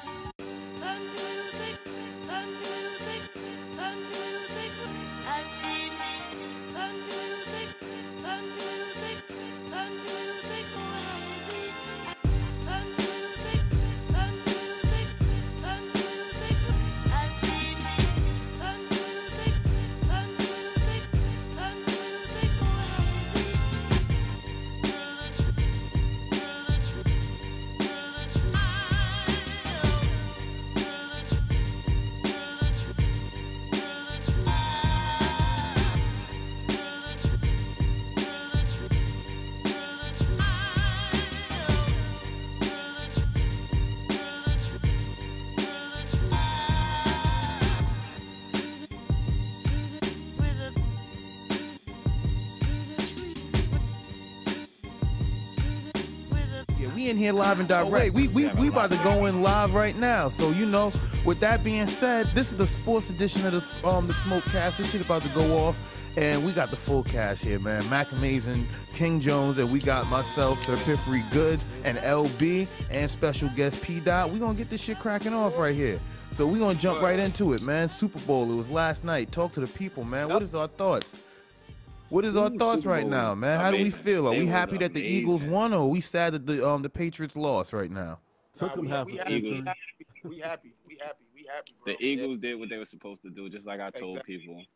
Sí, sí. We in here live and direct. Wait, we we we about to go in live right now. So you know, with that being said, this is the sports edition of the um the smoke cast. This shit about to go off. And we got the full cast here, man. Mac Amazing, King Jones, and we got myself, Sir Piffrey Goods, and LB, and special guest P Dot. We gonna get this shit cracking off right here. So we gonna jump right into it, man. Super Bowl, it was last night. Talk to the people, man. What is our thoughts? What is our thoughts right now, man? How do we feel? Are we happy that the Eagles won, or are we sad that the um the Patriots lost right now? Took Nah, him we, half we a happy, we happy, we happy, we happy, we happy, bro. The Eagles did what they were supposed to do, just like I told Exactly. people.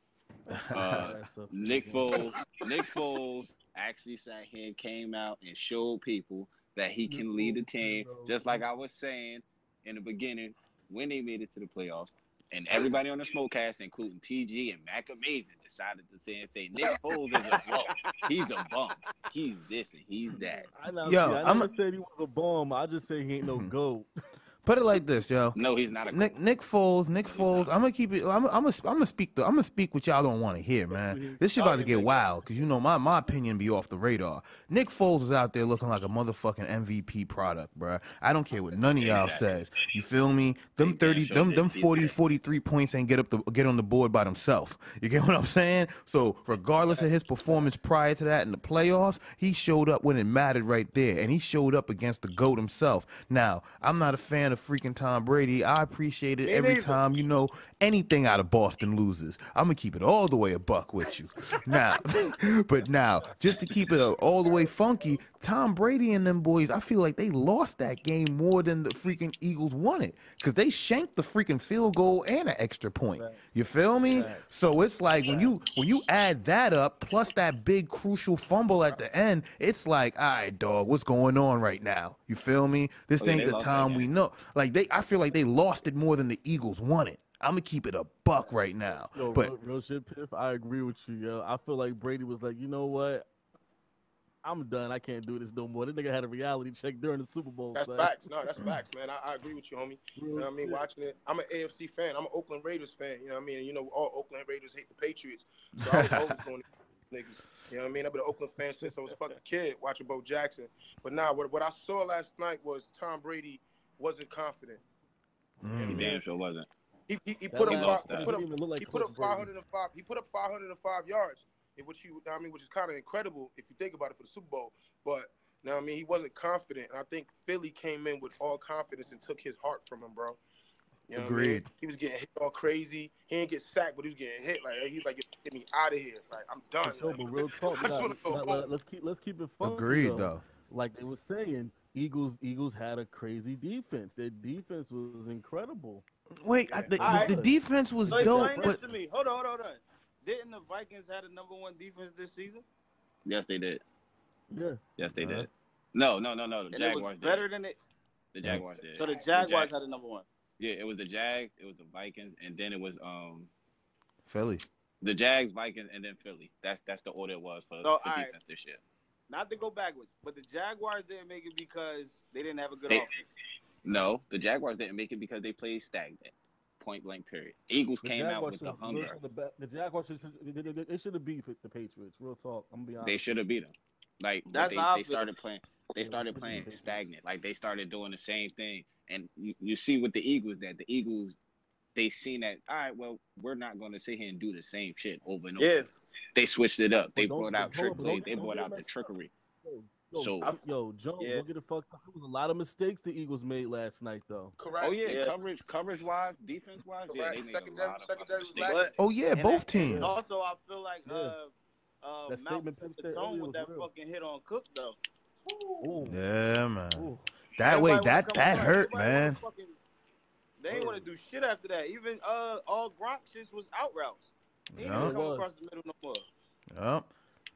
Uh, Nick Foles, Nick Foles actually sat here and came out and showed people that he can lead the team, just like I was saying in the beginning when they made it to the playoffs. And everybody on the Smokecast, including TG and Mac Amazing, decided to say and say Nick Foles is a bum. He's a bum. He's this and he's that. I know, Yo, see, I I'm never a- said he was a bum. I just say he ain't no mm-hmm. goat. Put it like this, yo. No, he's not a Nick Nick Foles, Nick Foles. I'm gonna keep it. I'm, I'm gonna I'm gonna speak the I'm gonna speak what y'all don't want to hear, man. This shit about to get wild because you know my my opinion be off the radar. Nick Foles was out there looking like a motherfucking MVP product, bruh. I don't care what none of y'all says. You feel me? Them thirty, them them He 40, 43 points ain't get up the get on the board by themselves. You get what I'm saying? So regardless of his performance prior to that in the playoffs, he showed up when it mattered right there, and he showed up against the goat himself. Now I'm not a fan of freaking Tom Brady. I appreciate it Me every neither. time you know anything out of Boston loses. I'm gonna keep it all the way a buck with you. Now, but now just to keep it all the way funky, Tom Brady and them boys, I feel like they lost that game more than the freaking Eagles won it because they shanked the freaking field goal and an extra point. You feel me? So it's like when you when you add that up plus that big crucial fumble at the end, it's like, all right, dog, what's going on right now? You feel me? This Oh, yeah, ain't the time we know. Like they, I feel like they lost it more than the Eagles won it. I'm gonna keep it a buck right now. Yo, but real, real shit, Piff. I agree with you, yo. I feel like Brady was like, you know what? I'm done. I can't do this no more. This nigga had a reality check during the Super Bowl. That's son. facts. No, that's facts, man. I, I agree with you, homie. You know what I mean? Watching it, I'm an AFC fan. I'm an Oakland Raiders fan. You know what I mean? And you know, all Oakland Raiders hate the Patriots. So I was always going to niggas. You know what I mean? I've been an Oakland fan since I was a fucking kid watching Bo Jackson. But now, what, what I saw last night was Tom Brady wasn't confident. Mm. He damn sure wasn't. He, he, he put up, he put Didn't even look up, like he put up 505. He put up 505 yards, which you, I mean, which is kind of incredible if you think about it for the Super Bowl. But now, I mean, he wasn't confident, and I think Philly came in with all confidence and took his heart from him, bro. You know what I mean? Agreed. He was getting hit all crazy. He didn't get sacked, but he was getting hit. Like he's like, get me out of here. Like I'm done. For sure, but real talk. I just nah, go let- home. let- let's keep let's keep it fun. Agreed, though. Like they were saying, Eagles Eagles had a crazy defense. Their defense was incredible. Wait, I, the, Alright. the, the defense was So dope, but to me. Hold on, hold on, hold on. Didn't the Vikings have the number one defense this season? Yes, they did. Yeah. Yes, they Uh-huh. did. No, no, no, no. The And it Jaguars was did. better than it. The Jaguars did. So the The Jaguars Jag- had the number one. Yeah, it was the Jags, it was the Vikings, and then it was um Philly. the Jags, Vikings, and then Philly. That's that's the order it was for, So, for alright. defense this year. Not to go backwards, but the Jaguars didn't make it because they didn't have a good They- offense. No, the Jaguars didn't make it because they played stagnant. Point blank period. Eagles The came out with the hunger. The, the Jaguars should, should- they, they, they should have beat the Patriots. Real talk. I'm gonna be honest. They should have beat them. Like That's they, they started playing. They started playing stagnant. Like they started doing the same thing. And you, you see with the Eagles that the Eagles they seen that all right, well, we're not going to sit here and do the same shit over and over. Yeah. They switched it up. They brought out trick on, but plays. They brought out the trickery. Yo, So- I'm, yo, Jones, Yeah. don't get it fucked up. There was a lot of mistakes the Eagles made last night, though. Correct. Oh yeah, Yeah. coverage, coverage wise, defense wise, yeah, Correct. they made Secondary- a lot secondary was fucking Oh yeah, And both that- and teams. Also, I feel like Yeah. uh, uh, That Malcolm statement set the said tone with that real. fucking hit on Cook though. Ooh, Yeah, man. ooh. That way, that that front. hurt, Everybody man. fucking- they ain't want to do shit after that. Even uh, all Gronk shits was out routes. He ain't Yeah. even come across the middle no more. Yep.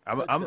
I'm, I'm.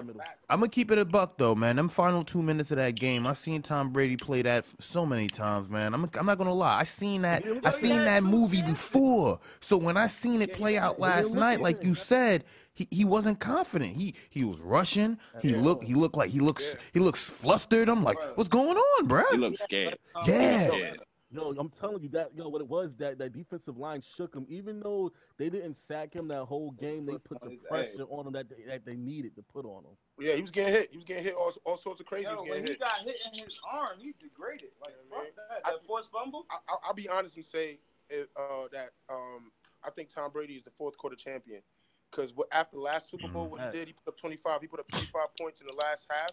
I'm gonna keep it a buck though, man. Them final two minutes of that game, I seen Tom Brady play that so many times, man. I'm, I'm not gonna lie. I seen that. I seen that movie before. So when I seen it play out last night, like you said, he, he wasn't confident. He he was rushing. He looked he looked like he looks he looks flustered. I'm like, what's going on, bruh? He looked scared. Yeah. Yeah. Yo, I'm telling you that yo, what it was that that defensive line shook him. Even though they didn't sack him that whole game, they put the pressure on him that they, that they needed to put on him. Yeah, he was getting hit. He was getting hit all, all sorts of crazy. he Yo, was when getting he got hit in his arm, he degraded. Like Yeah, man. fuck that. That forced fumble. I, I, I'll be honest and say it, uh, that um, I think Tom Brady is the fourth quarter champion. Because after the last Super Bowl, what he Mm. did, he put up 25. He put up 25 points in the last half.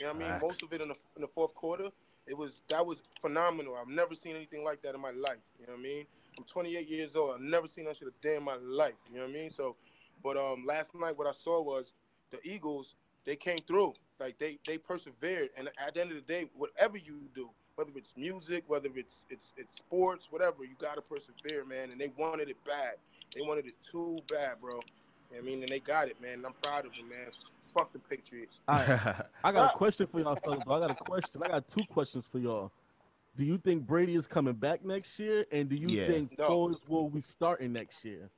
You know what I mean? Facts. Most of it in the, in the fourth quarter. It was that was phenomenal. I've never seen anything like that in my life. You know what I mean? I'm 28 years old. I've never seen that shit a day in my life. You know what I mean? So, but um, last night what I saw was the Eagles. They came through. Like they they persevered. And at the end of the day, whatever you do, whether it's music, whether it's it's it's sports, whatever, you gotta persevere, man. And they wanted it bad. They wanted it too bad, bro. I mean, and they got it, man. And I'm proud of them, man. Fuck the Patriots. All right, I got a question for y'all, fellas. I got a question. I got two questions for y'all. Do you think Brady is coming back next year, and do you Yeah. think No. Foles will be starting next year?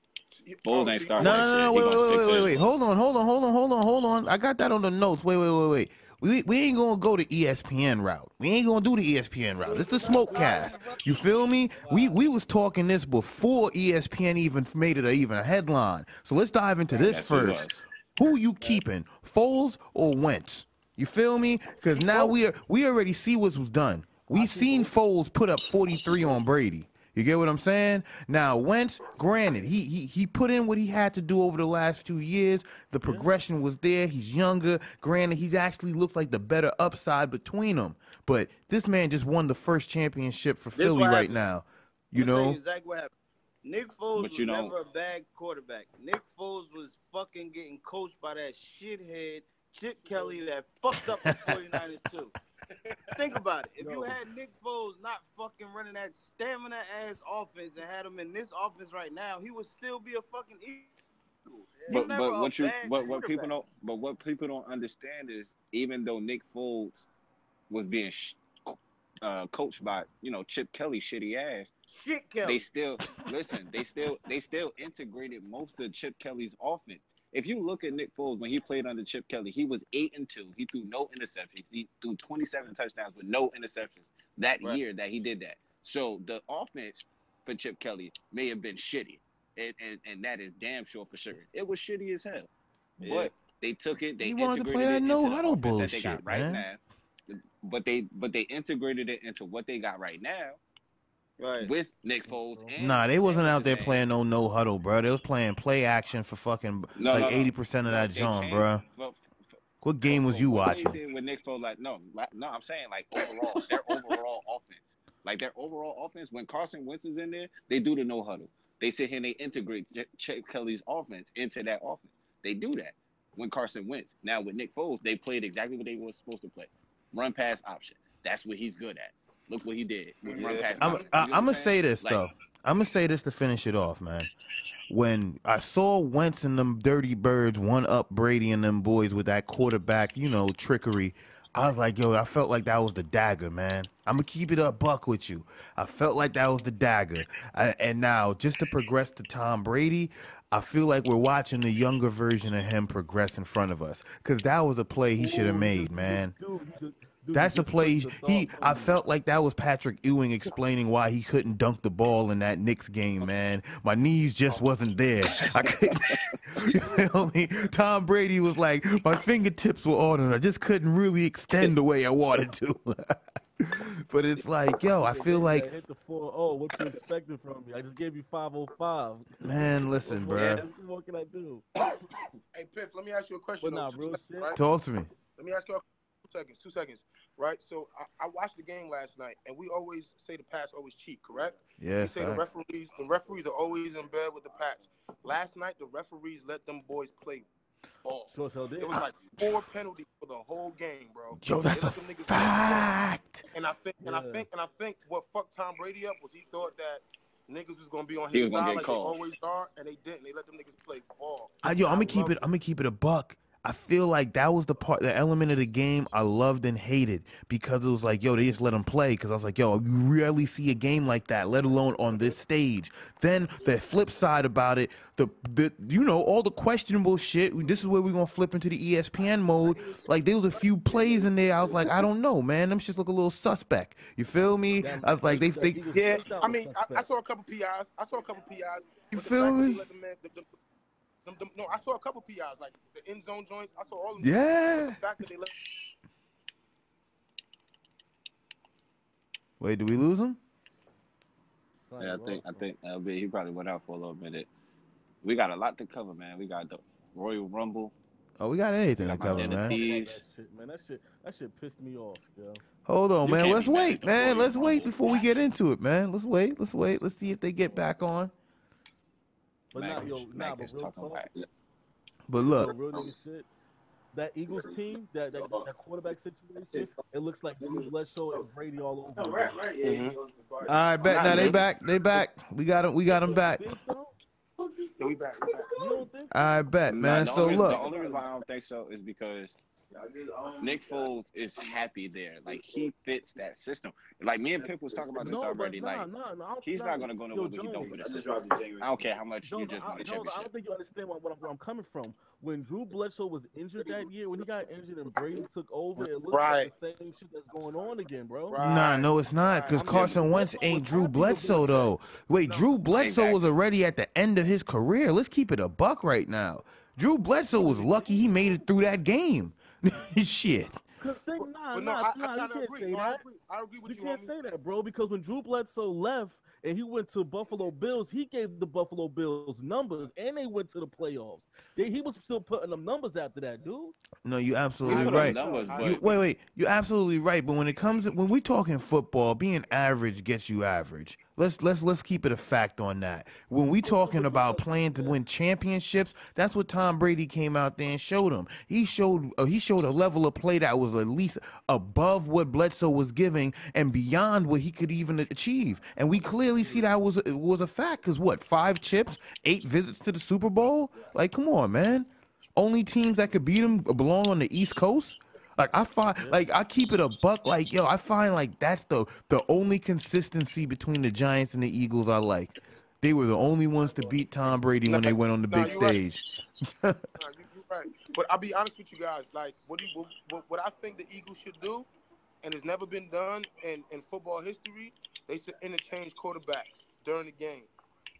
Foles Oh, ain't starting No, next no, no, year. no, He wait, wait, wait, wait, wait. Hold on, hold on, hold on, hold on, hold on. I got that on the notes. Wait, wait, wait, wait. We, we ain't gonna go the ESPN route. We ain't gonna do the ESPN route. It's the Smokecast. You feel me? We we was talking this before ESPN even made it a, even a headline. So let's dive into this Yes, was. first. Who you keeping, Foles or Wentz? You feel me? Because now we are we already see what was done. We seen Foles put up 43 on Brady. You get what I'm saying? Now Wentz, granted, he he he put in what he had to do over the last few years. The progression was there. He's younger. Granted, he's actually looks like the better upside between them. But this man just won the first championship for This Philly right now. You I'ma know? exactly what happened. Nick Foles But was you know- never a bad quarterback. Nick Foles was fucking getting coached by that shithead Chip Kelly that fucked up the 49ers too. Think about it. If you had Nick Foles not fucking running that stamina ass offense and had him in this offense right now, he would still be a fucking Eagle. But but what you bad what what people don't but what people don't understand is even though Nick Foles was being sh- uh, coached by you know Chip Kelly shitty ass, Shit Kelly. they still listen. They still they still integrated most of Chip Kelly's offense. If you look at Nick Foles when he played under Chip Kelly, he was eight and two. He threw no interceptions. He threw twenty seven touchdowns with no interceptions that Right. year that he did that. So the offense for Chip Kelly may have been shitty, and and, and that is damn sure for sure. It was shitty as hell, Yeah. but they took it. They He wanted to play that no huddle offense that they got bullshit, right man. now. But they but they integrated it into what they got right now right. with Nick Foles. And Nah, they wasn't out there playing no no huddle, bro. They was playing play action for fucking No, like no, no. eighty percent of that they jump, bro. well, What game was you watching? They did with Nick Foles, like no, like, no, I'm saying like overall, their overall offense, like their overall offense. When Carson Wentz is in there, they do the no huddle. They sit here and they integrate Ch- Chip Kelly's offense into that offense. They do that when Carson Wentz. Now with Nick Foles, they played exactly what they were supposed to play: run pass option. That's what he's good at. Look what he did with run Yeah. pass. I'm. I, You know I'm gonna say this Like, though. I'm gonna say this to finish it off, man. When I saw Wentz and them dirty birds one up Brady and them boys with that quarterback, you know, trickery, I was like, yo, I felt like that was the dagger, man. I'm gonna keep it up, buck with you. I felt like that was the dagger. I, and now, just to progress to Tom Brady, I feel like we're watching the younger version of him progress in front of us. Cause that was a play he should have made, man. dude, you just- dude, That's a play. He, I felt like that was Patrick Ewing explaining why he couldn't dunk the ball in that Knicks game. Man, my knees just wasn't there. I couldn't. you feel me? Tom Brady was like, my fingertips were on it. I just couldn't really extend the way I wanted to. but it's like, yo, I feel Yeah, like, hit the four. Oh, what you expecting from me? I just gave you five oh five. man, listen, What bruh. What more can I do? Hey, Piff, let me ask you a question. But nah, real too, shit. right? Talk to me. Let me ask you a seconds, two seconds, right? So I, I watched the game last night, and we always say the Pats always cheat, correct? Yeah, we say the referees, the referees are always in bed with the Pats. Last night, the referees let them boys play ball. Sure, so did. It was like four penalties for the whole game, bro. Yo, that's a let them niggas play ball. fact. And I think, and I think, and I think what fucked Tom Brady up was he thought that niggas was gonna be on his was side like called. they always are, and they didn't. They let them niggas play ball. I, yo, I'm gonna keep love it. I'm gonna keep it a buck. I feel like that was the part, the element of the game I loved and hated because it was like, yo, they just let them play. Because I was like, yo, you rarely see a game like that, let alone on this stage. Then the flip side about it, the the you know all the questionable shit. This is where we're gonna flip into the ESPN mode. Like there was a few plays in there. I was like, I don't know, man. Them shits look a little suspect. You feel me? I was like, they they. Yeah, I mean, I, I saw a couple PIs. I saw a couple PIs. You feel fact that they me? Them- them- no, I saw a couple PIs, like the end zone joints. I saw all of them. Yeah. The fact that they let Wait, do we lose him? Yeah, I think I think LB he probably went out for a little minute. We got a lot to cover, man. We got the Royal Rumble. Oh, we got anything to Got my cover, dinner man. That shit, man. That shit, that shit pissed me off, yo. Hold on, You man. Let's wait, man. Let's wait before we get into it, man. Let's wait. Let's wait. Let's see if they get back on. But Mac not is- yo, Mac nah, but real talking talk, back. But look, real nigga shit. That Eagles team, that that, that quarterback situation, it looks like Drew Bledsoe and Brady all over. again. Mm-hmm. all right, bet. Not Now they back. They back. We got them. We got them back. You think so? Yeah, we back. We back. You don't think? All right, bet, man. the So only, look, the only reason why I don't think so is because Nick Foles is happy there. Like he fits that system. Like me and Pip was talking about this No, already. nah, like nah, nah, he's nah, not gonna go nowhere, but he don't for the system. I don't care how much you just I, won the Jones, I don't think you understand where, where, I'm, where I'm coming from. When Drew Bledsoe was injured that year, when he got injured and Brady took over, it looked Right. like the same shit that's going on again, bro. Right. nah, no, it's not because I'm Carson Wentz ain't Drew Bledsoe though. Wait, Drew Bledsoe was already at the end of his career. Let's keep it a buck right now. Drew Bledsoe was lucky he made it through that game. Shit. Cause think, nah, But no, nah, I, nah, I you can't agree. say No, I that. agree. I agree with You you. can't homie. say that, bro, because when Drew Bledsoe left and he went to Buffalo Bills, he gave the Buffalo Bills numbers, and they went to the playoffs. They, he was still putting them numbers after that, dude. No, you He absolutely right. numbers, but You, wait, wait. You're absolutely right. But when it comes to when we talking football, being average gets you average. Let's let's let's keep it a fact on that. When we talking about playing to win championships, that's what Tom Brady came out there and showed him. He showed uh, he showed a level of play that was at least above what Bledsoe was giving and beyond what he could even achieve. And we clearly see that was was a fact. Cause what five chips, eight visits to the Super Bowl? Like, come on, man. Only teams that could beat him belong on the East Coast. Like I find, like I keep it a buck. Like yo, I find like that's the the only consistency between the Giants and the Eagles. I like. They were the only ones to beat Tom Brady when they went on the big right. stage. Nah, you, right. But I'll be honest with you guys. Like, what do you, what, what, what I think the Eagles should do, and it's never been done in, in football history, they should interchange quarterbacks during the game.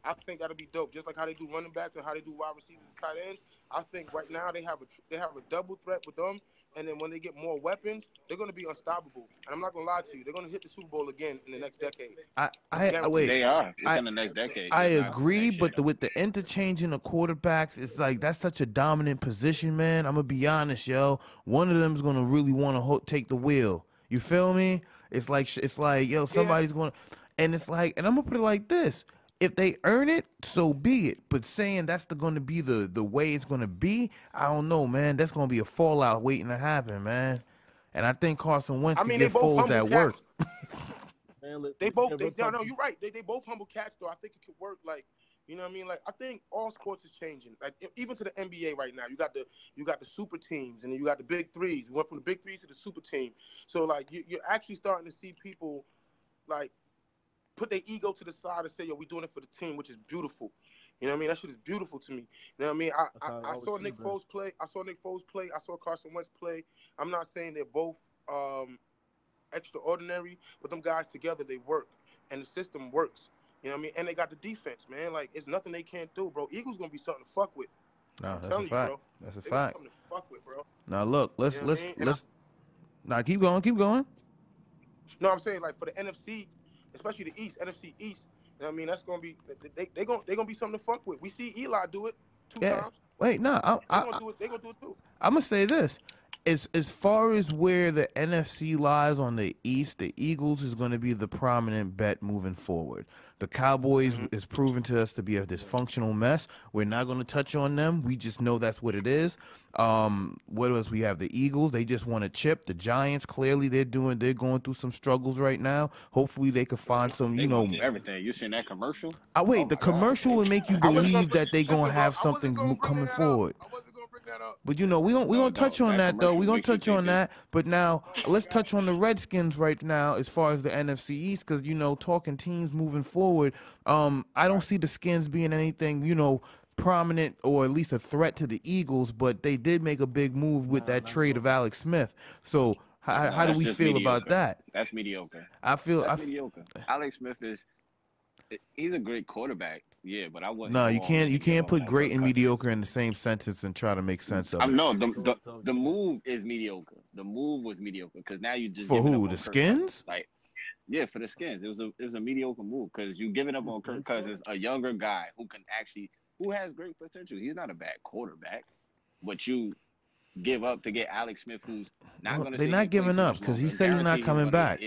I think that'll be dope. Just like how they do running backs and how they do wide receivers and tight ends. I think right now they have a they have a double threat with them, and then when they get more weapons, they're going to be unstoppable. And I'm not going to lie to you, they're going to hit the Super Bowl again in the next decade. I, I, I wait. they are. It's I- in the next decade. I It's agree, but year. the, with the interchanging of quarterbacks, it's like that's such a dominant position, man. I'm gonna be honest, yo. One of them is gonna really want to ho- take the wheel. You feel me? It's like it's like yo, somebody's going, to and it's like, and I'm gonna put it like this: if they earn it, so be it. But saying that's the going to be the the way it's gonna be, I don't know, man. That's gonna be a fallout waiting to happen, man. And I think Carson Wentz I can mean, they get both Foles that work. cats. Man, look, They both, they, no, talk, no, you're right. They, they both humble cats, though. I think it could work. Like, you know what I mean? Like, I think all sports is changing. Like, even to the NBA right now, you got the you got the super teams, and then you got the big threes. We went from the big threes to the super team. So, like, you, you're actually starting to see people, like, put their ego to the side and say, "Yo, we're doing it for the team," which is beautiful. You know what I mean? That shit is beautiful to me. You know what I mean? I, I, I saw Nick. Foles play. I saw Nick Foles play. I saw Carson Wentz play. I'm not saying they're both um, extraordinary, but them guys together they work, and the system works. You know what I mean? And they got the defense, man. Like it's nothing they can't do, bro. Eagles gonna be something to fuck with. No, I'm that's a you, fact. bro. That's a fact. something to fuck with, bro. Now look, let's You know let's mean? Let's. Now keep going, keep going. No, I'm saying like for the NFC, especially the East, NFC East. You know what I mean? That's gonna be they they, they gonna they gonna be something to fuck with. We see Eli do it two Yeah. times. Wait, no, I, They I, gonna do it. They gonna do it too. I'm gonna say this: as as far as where the NFC lies on the East, the Eagles is going to be the prominent bet moving forward. The Cowboys Mhm. is proven to us to be a dysfunctional mess. We're not going to touch on them. We just know that's what it is. Um, what else? We have the Eagles. They just want to chip. The Giants clearly they're doing. They're going through some struggles right now. Hopefully they could find some. You know, everything. You seen that commercial? I wait. Oh the my God. commercial will make you believe that they're gonna have something gonna mo- bring coming forward. I wasn't gonna bring that up. But you know, we gon' we No, gonna touch no, on that that though. We commercial gonna makes you touch on that-. But now let's touch on the Redskins right now as far as the NFC East, because you know, talking teams moving forward. Um, I don't see the Skins being anything, you know, prominent or at least a threat to the Eagles. But they did make a big move with that trade of Alex Smith. So how, No, how do we feel about that? That's mediocre. I feel I That's f- mediocre. Alex Smith is. He's a great quarterback, yeah, but I wouldn't. no, you can't you can't put great and Kirk mediocre in the same sentence and try to make sense of I'm it. no the the, So- so- the move is mediocre. The move was mediocre because now you just For who? The on Cousins. Skins? Like, yeah, for the skins, it was a it was a mediocre move because you giving up on Kirk think so? Cousins, a younger guy who can actually who has great potential. He's not a bad quarterback, but you give up to get Alex Smith, who's not Well, going to. they're not giving up because he said he's not coming back.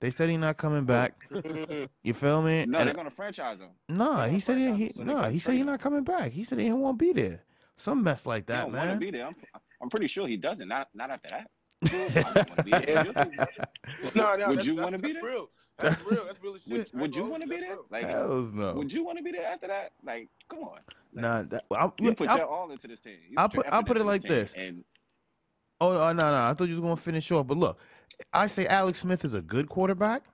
They said he's not coming back. Mm-hmm. You feel me? No, And- they're going to franchise him. Nah, he said he, he so nah, he said he's not coming back. He said he won't be there. Some mess like He that, don't want to man. be there. I'm, I'm pretty sure he doesn't. Not not after that. I don't wanna be there. No, no, Would that's, you that's, wanna be that's there? real. That's real. That's real as shit. Would, Hey, would you want to be there? real. Like, Hells no. would you want to be there after that? Like, come on. Like, Nah, that, I'll, you put I'll- your all into this team. You I'll your put- I'll put it like team, this. And oh no, no, no. I thought you was gonna finish off, but look, I say Alex Smith is a good quarterback.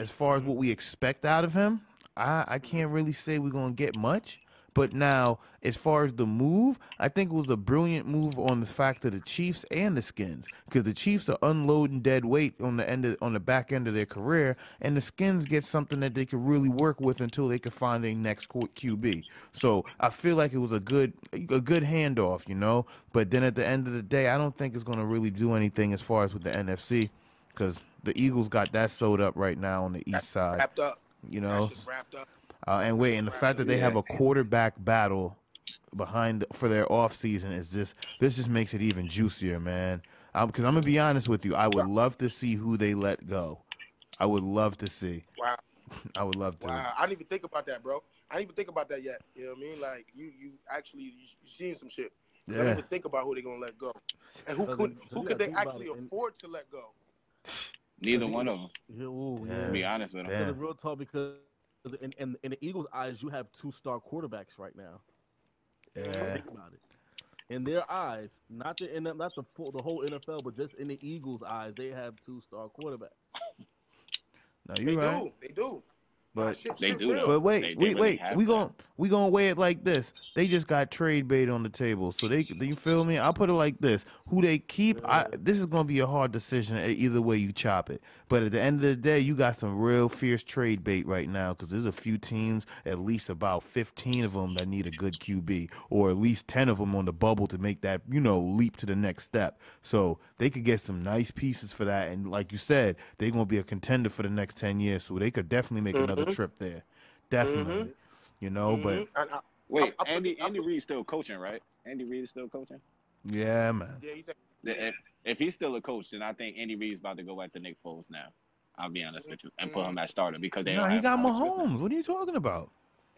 As far as what we expect out of him, I I can't really say we're gonna get much. But now, as far as the move, I think it was a brilliant move on the fact of the Chiefs and the Skins, because the Chiefs are unloading dead weight on the end of, on the back end of their career, and the Skins get something that they can really work with until they can find their next QB. So I feel like it was a good a good handoff, you know. But then at the end of the day, I don't think it's going to really do anything as far as with the NFC, because the Eagles got that sewed up right now on the east side, Wrapped up. you know. wrapped up. Uh, and wait, and the fact that they have a quarterback battle behind for their offseason is just this just makes it even juicier, man. Because I'm gonna be honest with you, I would love to see who they let go. I would love to see. Wow. I would love to. Wow. I didn't even think about that, bro. I didn't even think about that yet. You know what I mean? Like you, you actually you, you seen some shit. 'Cause I Yeah. didn't even think about who they're gonna let go, and who could who could they actually afford to let go? Neither one of them. Yeah, ooh, Yeah. yeah. To be honest with them. Damn. So the real talk because in, in in the Eagles' eyes, you have two star quarterbacks right now. Yeah. Think about it. In their eyes, not the in not the full, the whole NFL, but just in the Eagles' eyes, they have two star quarterbacks. No, you're right. do. They do. Nah, But shit, They shit do, though. but wait, They- they wait, really wait. We that. gon' we gonna weigh it like this. They just got trade bait on the table, so they. Do you feel me? I'll put it like this: Who they keep, I, this is gonna be a hard decision either way you chop it. But at the end of the day, you got some real fierce trade bait right now because there's a few teams, at least about 15 of them, that need a good QB, or at least 10 of them on the bubble to make that you know leap to the next step. So they could get some nice pieces for that, and like you said, they're gonna be a contender for the next 10 years. So they could definitely make another Mhm. trip there, definitely. You know, but Mhm. And I- Wait, I- I put Andy the- I Andy Reid's still coaching, right? Andy Reid is still coaching. yeah, man. yeah, he said, If, if he's still a coach, then I think Andy Reid's about to go after Nick Foles now. I'll be honest with you, and put him at starter because they Nah, he got Alex Smith. Mahomes. What are you talking about?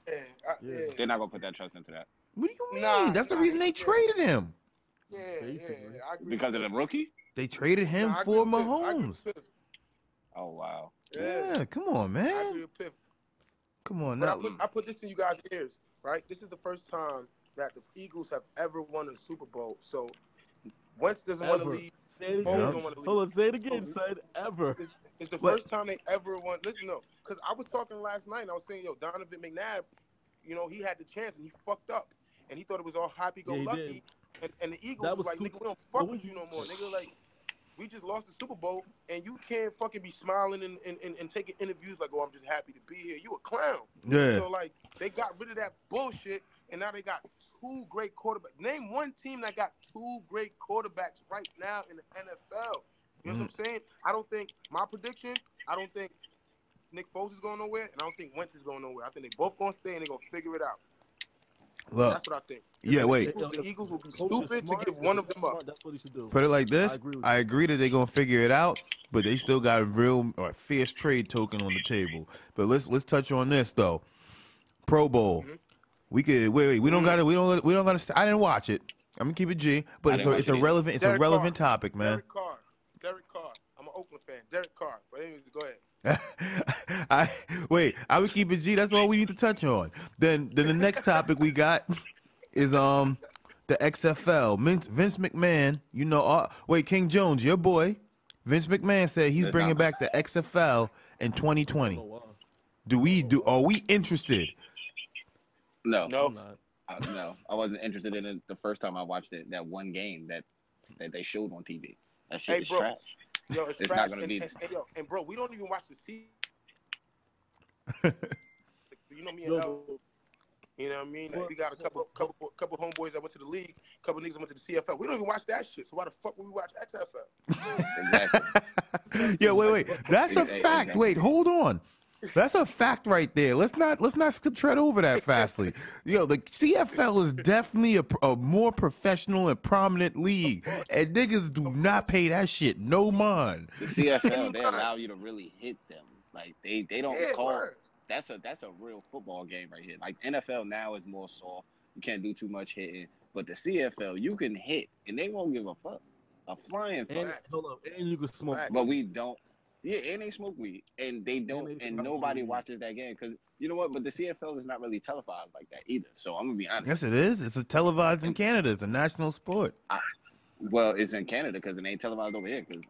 yeah, I, Yeah. yeah, They're not gonna put that trust into that What do you mean? Nah, That's the nah, reason they yeah. traded him. yeah, yeah, I agree because of the rookie. They traded him Nah, for with Piff. Mahomes. Oh wow. Yeah, Yeah, come on, man. with Come on But I now. put, I put this in you guys' ears, right? This is the first time that the Eagles have ever won a Super Bowl. So Wentz doesn't want to leave. Say it Foles don't want to leave. Hold on, say it again, son. Ever. It's, it's the What? first time they ever won. Listen, no, because I was talking last night and I was saying, yo, Donovan McNabb, you know, he had the chance and he fucked up. And he thought it was all happy go Yeah, he lucky. And, and the Eagles That was, was like, too- nigga, we don't fuck with you you- no more. Nigga, like, we just lost the Super Bowl and you can't fucking be smiling and, and, and, and taking interviews like, oh, I'm just happy to be here. You a clown. Yeah. So, like, they got rid of that bullshit and now they got two great quarterbacks. Name one team that got two great quarterbacks right now in the NFL. You know what I'm mm-hmm. saying? I don't think my prediction. I don't think Nick Foles is going nowhere, and I don't think Wentz is going nowhere. I think they both going to stay and they're going to figure it out. Look, That's what I think. yeah, wait. The Eagles will be stupid to give one of them up. That's what he should do. Put it like this. I agree I agree that they're gonna figure it out, but they still got a real or fierce trade token on the table. But let's let's touch on this though. Pro Bowl. Mm-hmm. We could wait, wait. We don't gotta. We don't. We don't gotta. I didn't watch it. I'm gonna keep it G. But I it's a, it's a either. relevant. It's a relevant Carr. topic, man. Derek Carr. Derek Carr. I'm an Oakland fan. Derek Carr. But anyways, go ahead. I wait. I would keep it G. That's all we need to touch on. Then, then the next topic we got is um the XFL. Vince, Vince McMahon. You know, uh, wait, King Jones, your boy. Vince McMahon said he's bringing back the XFL in 2020. Oh. Do we do? Are we interested? No, No. I'm. I, no, I wasn't interested in it the first time I watched it. That one game that that they showed on TV. That shit Hey, is bro. trash. Yo, it's, It's not gonna and, be and, this and, yo, and bro, we don't even watch the season. you know me and Yo, L, you know what I mean? Well, we got a couple, couple, couple homeboys that went to the league, couple niggas that went to the CFL. We don't even watch that shit. So why the fuck would we watch XFL? Exactly. yeah, wait, wait. That's a fact. Wait, hold on. That's a fact right there. Let's not let's not tread over that fastly. Yo, the CFL is definitely a, a more professional and prominent league, and niggas do not pay that shit no mind. The CFL they allow you to really hit them. Like they they don't Yeah, call. word. That's a that's a real football game right here. Like NFL now is more soft. You can't do too much hitting. But the CFL you can hit and they won't give a fuck. A flying fuck. And hold up, and you can smoke. But we don't. Yeah, and they smoke weed, and they don't, they and nobody weed. watches that game because you know what? But the CFL is not really televised like that either. So I'm gonna be honest. Yes, it is. It's a televised in Canada. It's a national sport. Well, it's in Canada because it ain't televised over here. Because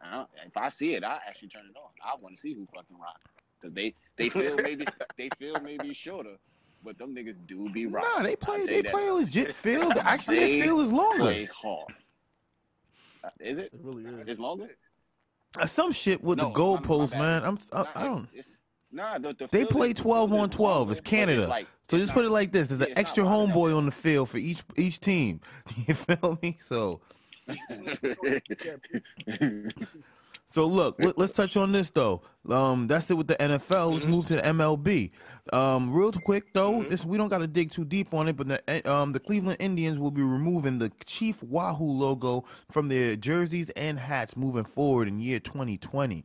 if I see it, I actually turn it on. I want to see who fucking rock. Because they they feel maybe they feel maybe shorter, but them niggas do be rocking. Nah, they play. They that. play a legit field. Actually, their They field is longer. Play hard. Is it? It really is. It's longer. Uh, Some shit with No, the my- my goalposts, man. I'm. Nah, I, I don't. It's, nah, the, the They play 12 field on is 12. It's but Canada. like- So it's just not- put it like this: there's an extra homeboy on the field for each each team. You feel me? So so look, let, us touch on this though. Um, that's it with the NFL. Let's move to the MLB. Um, real quick though, this we don't got to dig too deep on it, but the um the Cleveland Indians will be removing the Chief Wahoo logo from their jerseys and hats moving forward in year 2020.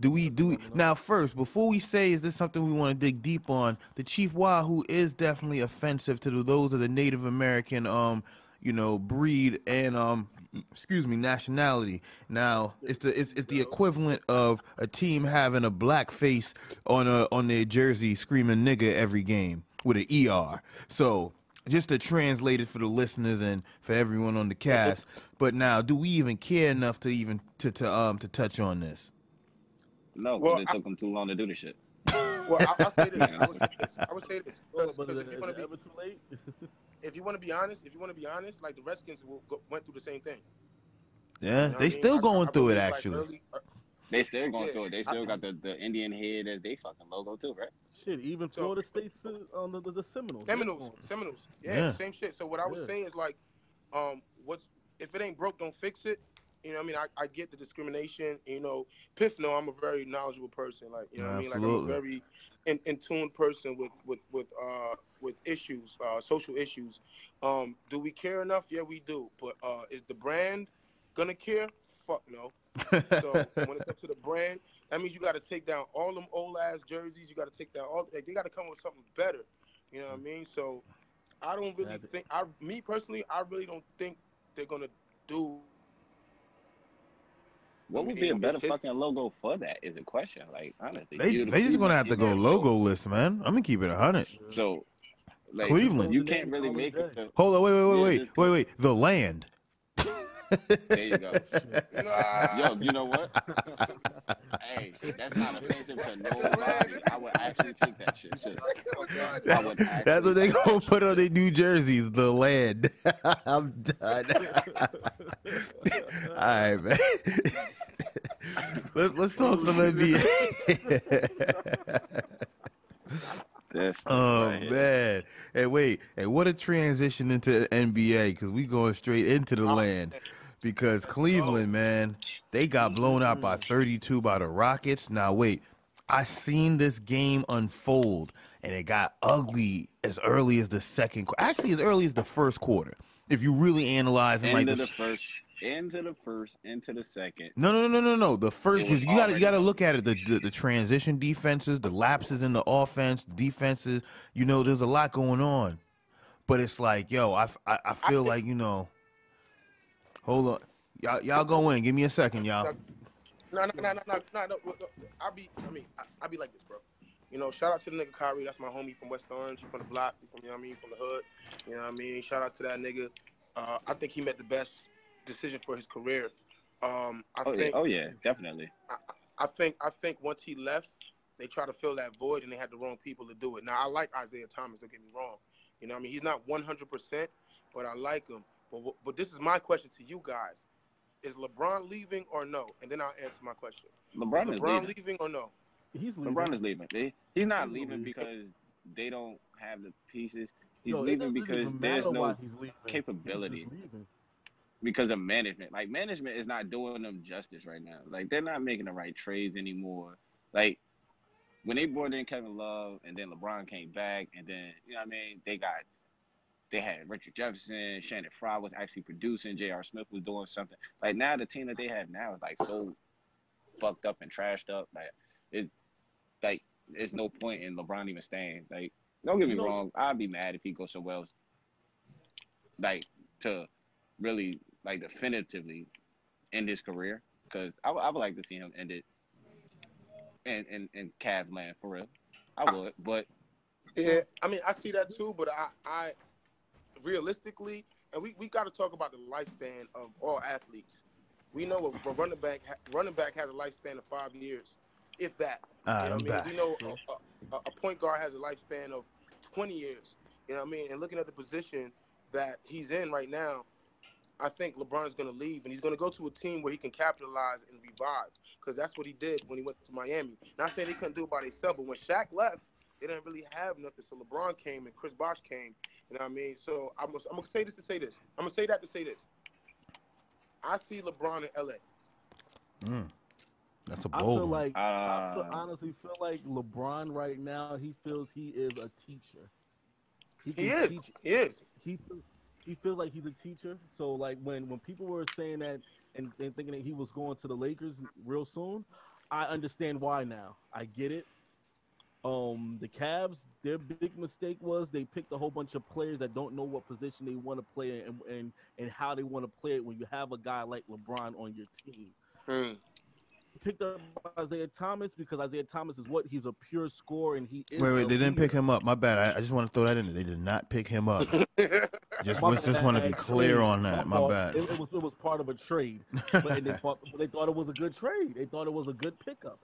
Do we do we, now first before we say is this something we want to dig deep on? The Chief Wahoo is definitely offensive to those of the Native American um you know breed and um excuse me nationality. Now it's the it's, it's the equivalent of a team having a black face on a on their jersey screaming nigga every game with an ER. So just to translate it for the listeners and for everyone on the cast. But now, do we even care enough to even to to um to touch on this? No, because Well, it I- took them too long to do the shit. Well, I, I'll say this. I would say this. I would say this. Because but is, if is you want it to be, ever too late? if you want to be honest, if you want to be honest, like the Redskins will go, went through the same thing. Yeah, You know they I mean? still I- going I through it like, actually. early- uh, They still going Yeah, through it. They I- still got the, the Indian head as they fucking logo too, right? Shit, even So- Florida State's uh, on the, the, the Seminoles. Seminoles, Seminoles. Yeah, Yeah. same shit. So what I was Yeah. say is like, um, what's if it ain't broke, don't fix it. You know, what I mean, I, I get the discrimination. You know, Piff, know I'm a very knowledgeable person. Like, you know, what I mean, like I'm a very in, in tune person with with with uh with issues, uh, social issues. Um, do we care enough? Yeah, we do. But uh, is the brand gonna care? Fuck no. So when it comes to the brand, that means you got to take down all them old ass jerseys. You got to take down all. Like, they got to come with something better. You know what I mean? So I don't really Yeah, think. I me personally, I really don't think they're gonna do. What would be a better his- fucking logo for that? Is a question. Like honestly, they You- they just gonna have to go can't- logo list, man. I'm gonna keep it hundred. So, like, Cleveland. you can't really make it. To, Hold on, wait, wait, wait, wait, just- wait, wait. The land. there you go. Nah. Yo, you know what? hey, that's not offensive to nobody. I would actually take that shit. too. God. I would That's what they actually- gonna put on their new jerseys. The land. I'm done. All right, man. Let's let's talk some NBA. This Oh right man! Hey, wait! Hey, what a transition into the NBA because we going straight into the Oh, land. Because Cleveland, man, they got blown out by mm. 32 by the Rockets. Now wait, I seen this game unfold, and it got ugly as early as the second. Actually, as early as the first quarter. If you really analyze and like the, the first, into the first, into the second. no, no, no, no, no. The first because you got to you got to look at it. The, the the transition defenses, the lapses in the offense, defenses. You know, there's a lot going on, but it's like, yo, I I feel think- like you know. Hold on, y'all y'all go in. Give me a second, y'all. No, no, no, no, no, no, no. look, look, I'll be, I mean, I, I'll be like this, bro. You know, shout out to the nigga Kyrie. That's my homie from West Orange. He from the block. He from, you know what I mean, from the hood. You know what I mean? Shout out to that nigga. Uh, I think he met the best decision for his career. Um, I Oh yeah, think, oh yeah, definitely. I think, I think once he left, they tried to fill that void and they had the wrong people to do it. Now I like Isaiah Thomas. Don't get me wrong. You know, what I mean, he's not 100, percent but I like him. But but this is my question to you guys: Is LeBron leaving or no? And then I'll answer my question. LeBron is is leaving. leaving or no? He's leaving. LeBron is leaving. They, he's not He's leaving leaving. because they don't have the pieces. He's Yo, it leaving because there's no he's leaving. He's capability. Because of management. Like management is not doing them justice right now. Like they're not making the right trades anymore. Like when they brought in Kevin Love and then LeBron came back and then you know what I mean, they got they had Richard Jefferson, Channing Frye was actually producing, J.R. Smith was doing something. Like now the team that they have now is like so fucked up and trashed up. Like it like there's no point in LeBron even staying. Like don't get me wrong, I'd be mad if he goes somewhere else. Like to really like definitively end his career because I, would- I would like to see him end it in in, in Cavs land for real. I would, but Yeah, I mean, I see that too, but I, I realistically, and we, we got to talk about the lifespan of all athletes. We know a, a running back running back has a lifespan of five years, if that. All right, you know I'm what I mean? We know a, a, a point guard has a lifespan of 20 years. You know what I mean? And looking at the position that he's in right now, I think LeBron is going to leave and he's going to go to a team where he can capitalize and revive because that's what he did when he went to Miami. Not saying he couldn't do it by himself, but when Shaq left, they didn't really have nothing. So LeBron came and Chris Bosh came. You know what I mean? So I'm, gonna- I'm going to say this to say this. I'm going to say that to say this. I see LeBron in LA. Mm. That's a I bold feel one. like I feel, uh, honestly feel like LeBron right now. He feels he is a teacher. He can is. Teach, He is. he feel- he feels like he's a teacher. So like when when people were saying that and, and thinking that he was going to the Lakers real soon, I understand why now. I get it. Um, the Cavs, their big mistake was they picked a whole bunch of players that don't know what position they want to play and and and how they want to play it when you have a guy like LeBron on your team Mm. Picked up Isaiah Thomas because Isaiah Thomas is what he's a pure scorer and he is. Wait, wait, they didn't pick him up. My bad. I, I just want to throw that in there. They did not pick him up. Just, was- just want to be clear on that. My fault. bad. It, it was it was part of a trade, but and they, thought, they thought it was a good trade. They thought it was a good pickup,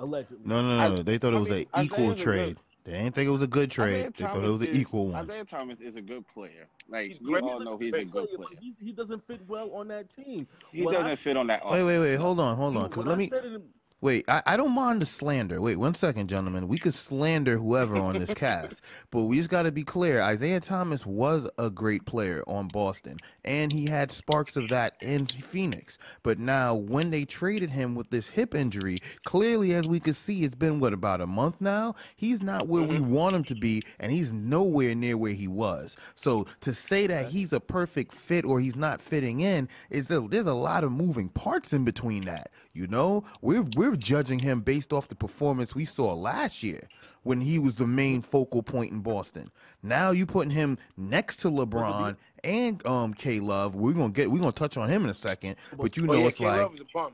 allegedly. No, no, I- no. They thought it I was mean, an equal Isaiah's trade. They didn't think it was a good trade. Isaiah They thought it was an is- equal one. Isaiah Thomas is a good player. Like He's we great. all know he's a good Player, but player. He, he doesn't fit well on that team. He What doesn't fit on that. Wait, wait, wait. Hold on, hold on. When Because let me it in- wait. I, I don't mind the slander. Wait, one second, gentlemen. We could slander whoever on this cast, but we just got to be clear. Isaiah Thomas was a great player on Boston, and he had sparks of that in Phoenix. But now, when they traded him with this hip injury, clearly, as we could see, it's been what about a month now. He's not where we mm-hmm. want him to be, and he's nowhere near where he was. So to say that he's a perfect fit or he's not fitting in is a, there's a lot of moving parts in between that. You know, we're we're judging him based off the performance we saw last year when he was the main focal point in Boston. Now you putting him next to LeBron and um K Love. We're gonna get we're gonna touch on him in a second, but you Oh, know yeah, it's like K-Love is a bum.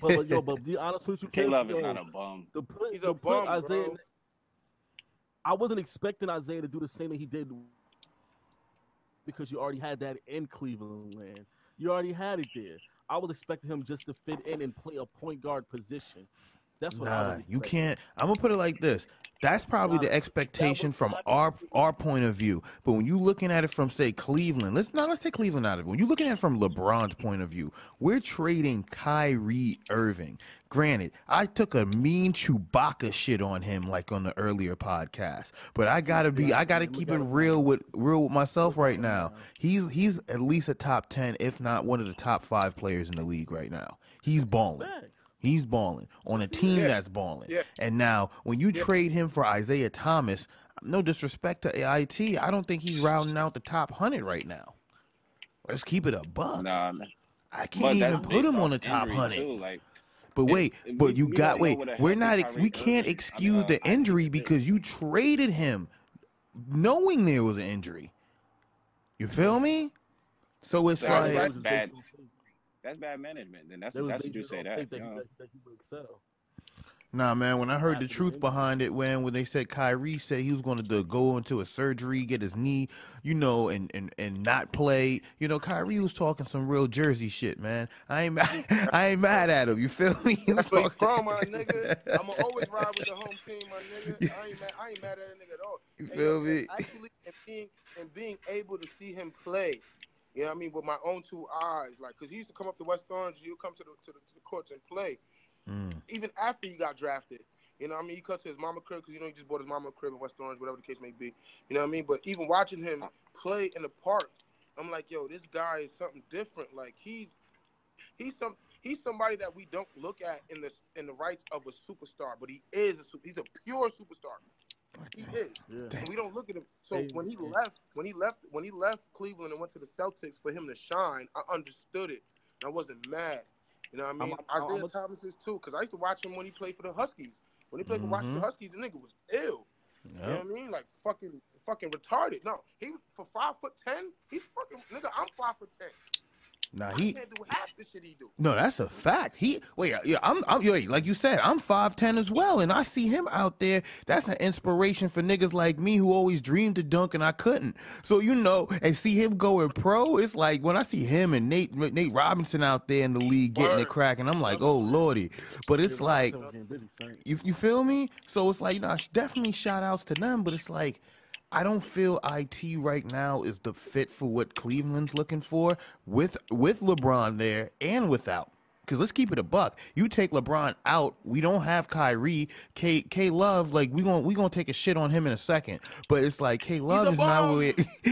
but, but yo, but be honest with you, K Love is not a bum. The put, He's the a bum, Isaiah. bro. I wasn't expecting Isaiah to do the same that he did because you already had that in Cleveland land. You already had it there. I was expecting him just to fit in and play a point guard position. That's what I Nah, was you can't. I'm gonna put it like this. That's probably the expectation from our our point of view. But when you're looking at it from say Cleveland, let's not let's take Cleveland out of it. When you're looking at it from LeBron's point of view, we're trading Kyrie Irving. Granted, I took a mean Chewbacca shit on him like on the earlier podcast, but I gotta be I gotta keep it real with real with myself right now. He's he's at least a top ten, if not one of the top five players in the league right now. He's balling. Facts. He's balling on a team Yeah. that's balling. Yeah. And now, when you Yeah. trade him for Isaiah Thomas, no disrespect to AIT, I don't think he's rounding out the top hundred right now. Let's keep it a buck. Nah, man. I can't even put him on the top hundred. too, Like, But If- wait, if but you we got don't wait. We're not. We can't Irving- I excuse mean, the uh, injury because you traded him, knowing there was an injury. You feel me? So it's So like, bad. Based on faith. That's bad management. Then that's that's what you say that. that, you know? that, that he excel. nah, man. When I heard the truth behind it, when when they said Kyrie said he was going to go into a surgery, get his knee, you know, and and and not play. You know, Kyrie was talking some real Jersey shit, man. I ain't mad, I ain't mad at him. You feel me? He was That's where from, my nigga. I'ma always ride with the home team, my nigga. I ain't mad. I ain't mad at a nigga at all. You And, feel and me? Actually, and being and being able to see him play, you know what I mean, with my own two eyes, like, cause he used to come up to West Orange, he would come to the to the, to the courts and play, Mm. even after he got drafted. You know what I mean? He cut to his mama crib because you know he just bought his mama crib in West Orange, whatever the case may be. You know what I mean? But even watching him play in the park, I'm like, yo, this guy is something different. Like he's he's some he's somebody that we don't look at in the in the rights of a superstar, but he is a super, he's a pure superstar. He is. Yeah. We don't look at him. So Hey, when he hey. left, when he left, when he left Cleveland and went to the Celtics for him to shine, I understood it. I wasn't mad. You know what I mean? I'm- I'm- Isaiah I'm a- Thomas is too, because I used to watch him when he played for the Huskies. When he played for Washington Mhm. Huskies, the nigga was ill. You know what I mean? Like fucking fucking retarded. No, he for five foot ten, he's fucking nigga, I'm five foot ten. Nah, he can't do half the shit he do. No, that's a fact. He wait, yeah, I'm, I'm wait, like you said, I'm five ten as well, and I see him out there. That's an inspiration for niggas like me who always dreamed to dunk and I couldn't. So you know, and see him going pro, it's like when I see him and Nate Nate Robinson out there in the league getting it cracking, I'm like, oh lordy. But it's like Robinson was getting busy, son. you, you feel me? So it's like, you know, definitely shout outs to them, but it's like, I don't feel IT right now is the fit for what Cleveland's looking for with with LeBron there and without. Because let's keep it a buck. You take LeBron out, we don't have Kyrie. K K Love, like we gonna we gonna take a shit on him in a second. But it's like K Love is not where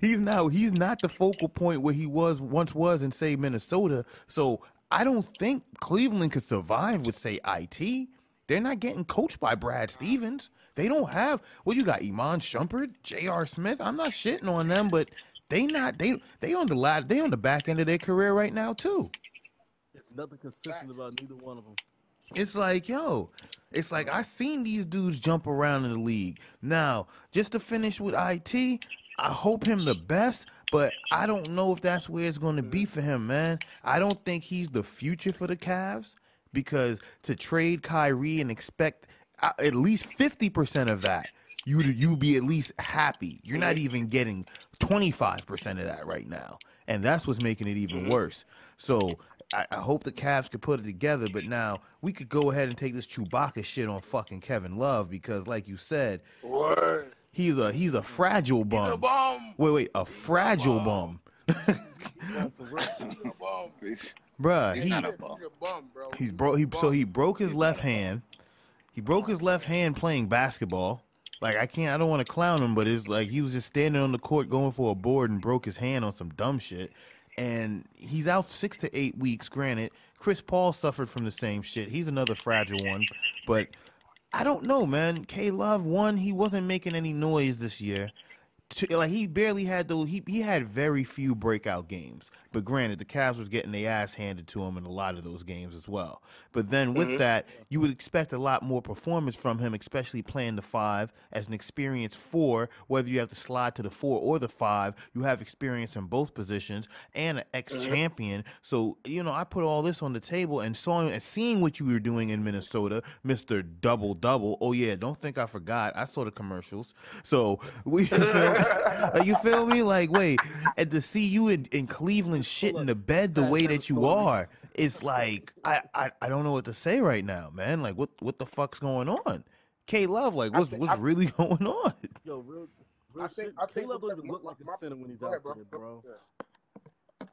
he's now he's not the focal point where he was once was in say Minnesota. So I don't think Cleveland could survive with say IT. They're not getting coached by Brad Stevens. They don't have well, you got, Iman Shumpert, J.R. Smith. I'm not shitting on them, but they not they they on the ladder, they on the back end of their career right now too. It's nothing consistent about neither one of them. It's like, yo, it's like I seen these dudes jump around in the league. Now, just to finish with IT, I hope him the best, but I don't know if that's where it's going to be for him, man. I don't think he's the future for the Cavs because to trade Kyrie and expect Uh, at least 50% of that, you you be at least happy. You're not even getting 25% of that right now. And that's what's making it even mm-hmm. worse. So I, I hope the Cavs could put it together, but now we could go ahead and take this Chewbacca shit on fucking Kevin Love because, like you said, Word. he's a he's a fragile He's a bum. bum. Wait, wait, a fragile bum, Going. He's a bum. He's- bruh. He's He not a He's bum. a bum, bro. he's bro. He so he broke his He's left not bum. hand. He broke his left hand playing basketball. Like I can't, I don't want to clown him, but it's like he was just standing on the court going for a board and broke his hand on some dumb shit. And he's out six to eight weeks. Granted, Chris Paul suffered from the same shit. He's another fragile one, but I don't know, man. K Love one, he wasn't making any noise this year. Two- Like he barely had those. He he had very few breakout games. But granted, the Cavs was getting their ass handed to him in a lot of those games as well. But then with Mhm. that, you would expect a lot more performance from him, especially playing the five as an experienced four. Whether you have to slide to the four or the five, you have experience in both positions and an ex champion. So you know, I put all this on the table and saw and seeing what you were doing in Minnesota, Mister Double Double. Oh yeah, don't think I forgot. I saw the commercials. So we like, you feel me? Like wait, and to see you in, in Cleveland shit in the bed the way that you are, it's like I, I I don't know what to say right now, man. Like what what the fuck's going on? K Love, like what's think- what's I- really going on? Yo, real, real I think- shit. I think K Love with don't even look like a center when he's out there, bro. Yeah.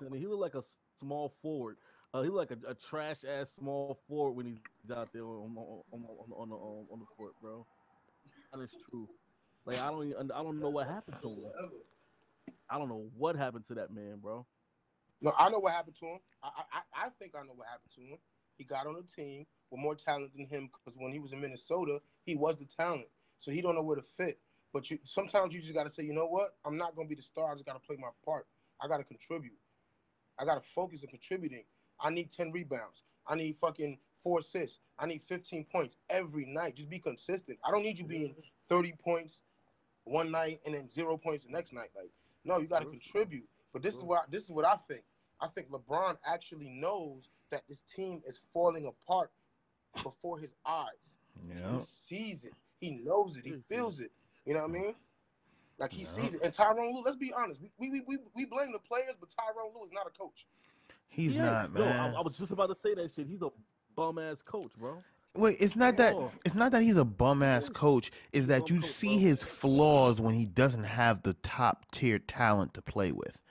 Center, he look like a small forward. Uh, he look like a, a trash ass small forward when he's out there on on on, on, on, the, um, on the court, bro. That is true. Like I don't even, I don't know what happened to him. I don't know what happened to that man, bro. No, I know what happened to him. I, I I- think I know what happened to him. he got on a team with more talent than him because when he was in Minnesota, he was the talent. So he don't know where to fit. But you sometimes you just got to say, you know what? I'm not gonna be the star. I just got to play my part. I got to contribute. I got to focus on contributing. I need 10 rebounds. I need fucking four assists. I need 15 points every night. Just be consistent. I don't need you being 30 points one night and then zero points the next night. Like, no, you got to contribute. But this is what this is what I think. I think LeBron actually knows that this team is falling apart before his eyes. Yeah. He sees it. He knows it. He mm-hmm. feels it. You know what I mean? Like he Yeah. sees it. And Tyronn Lue, let's be honest. We, we, we, we blame the players, but Tyronn Lue is not a coach. He's He ain't. not, Yo, man. I, I was just about to say that shit. He's a bum ass coach, bro. Wait, it's not that Oh. it's not that he's a bum ass coach. Is that you see his flaws when he doesn't have the top tier talent to play with,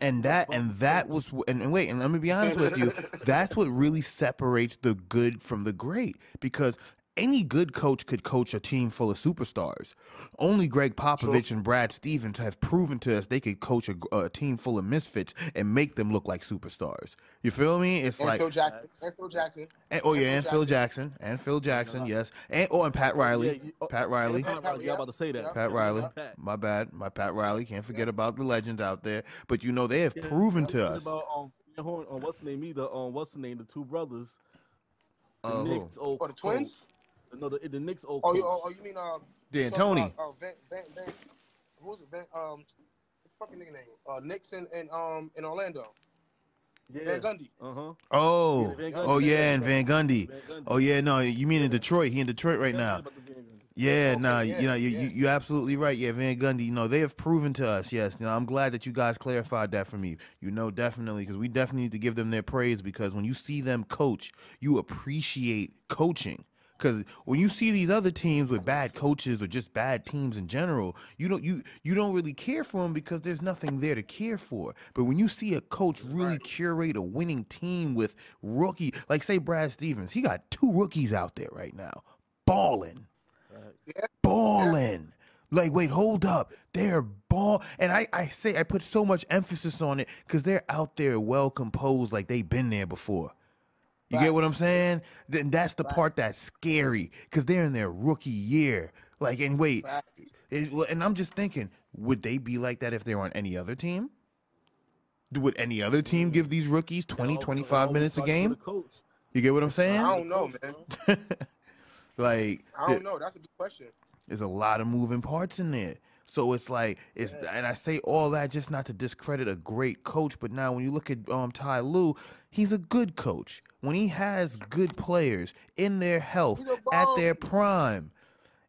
and that and that was and, and wait and let me be honest with you, that's what really separates the good from the great because. Any good coach could coach a team full of superstars. Only Gregg Popovich and Brad Stevens have proven to us they could coach a, a team full of misfits and make them look like superstars. You feel me? It's And like Phil Jackson. And Phil Jackson. and, oh yeah, Phil and Phil Jackson and Phil Jackson, yes, and oh and Pat Riley, Yeah, you- oh, Pat Riley, Pat Riley, yeah, about to say that. Yeah. Pat Riley. Pat. My bad, my Pat Riley. Can't forget about the legends out there. But you know they have Yeah, proven I to us. About, um, on, what's the name? Either um, what's the name? The two brothers. The Uh, who? Knicks old Oh, the twins? Coach. No, the, the Knicks old Oh, coach. you, oh, oh, you mean um? Dan so, Tony. Uh, uh, Van, Van, Van, who's it? Van, um, what's the fucking nigga name? Uh, Nixon and um in Orlando. yeah. Van Gundy. Uh huh. Oh, Yeah, Van Gundy. oh yeah, and Van Gundy. Van Gundy. Oh yeah, no, you mean in Detroit? He in Detroit right now. Yeah, Okay, nah, yeah, you know, you, yeah. you you're absolutely right. Yeah, Van Gundy. You know, they have proven to us. Yes, you know, I'm glad that you guys clarified that for me. You know, definitely, because we definitely need to give them their praise because when you see them coach, you appreciate coaching. Because when you see these other teams with bad coaches or just bad teams in general, you don't you you don't really care for them because there's nothing there to care for. But when you see a coach really curate a winning team with rookie, like say Brad Stevens, he got two rookies out there right now, balling balling. Like, wait, hold up. They're ball, and I, I say I put so much emphasis on it because they're out there well composed, like they've been there before. You get what I'm saying? Then that's the part that's scary because they're in their rookie year. Like, and wait, Facts. it- and I'm just thinking, would they be like that if they were on any other team? Would any other team give these rookies 20, 25 minutes a game? You get what I'm saying? I don't know, man. like, I don't know. That's a good question. There's a lot of moving parts in there. So it's like it's and I say all that just not to discredit a great coach, but now when you look at um Ty Lue, he's a good coach. When he has good players in their health at their prime.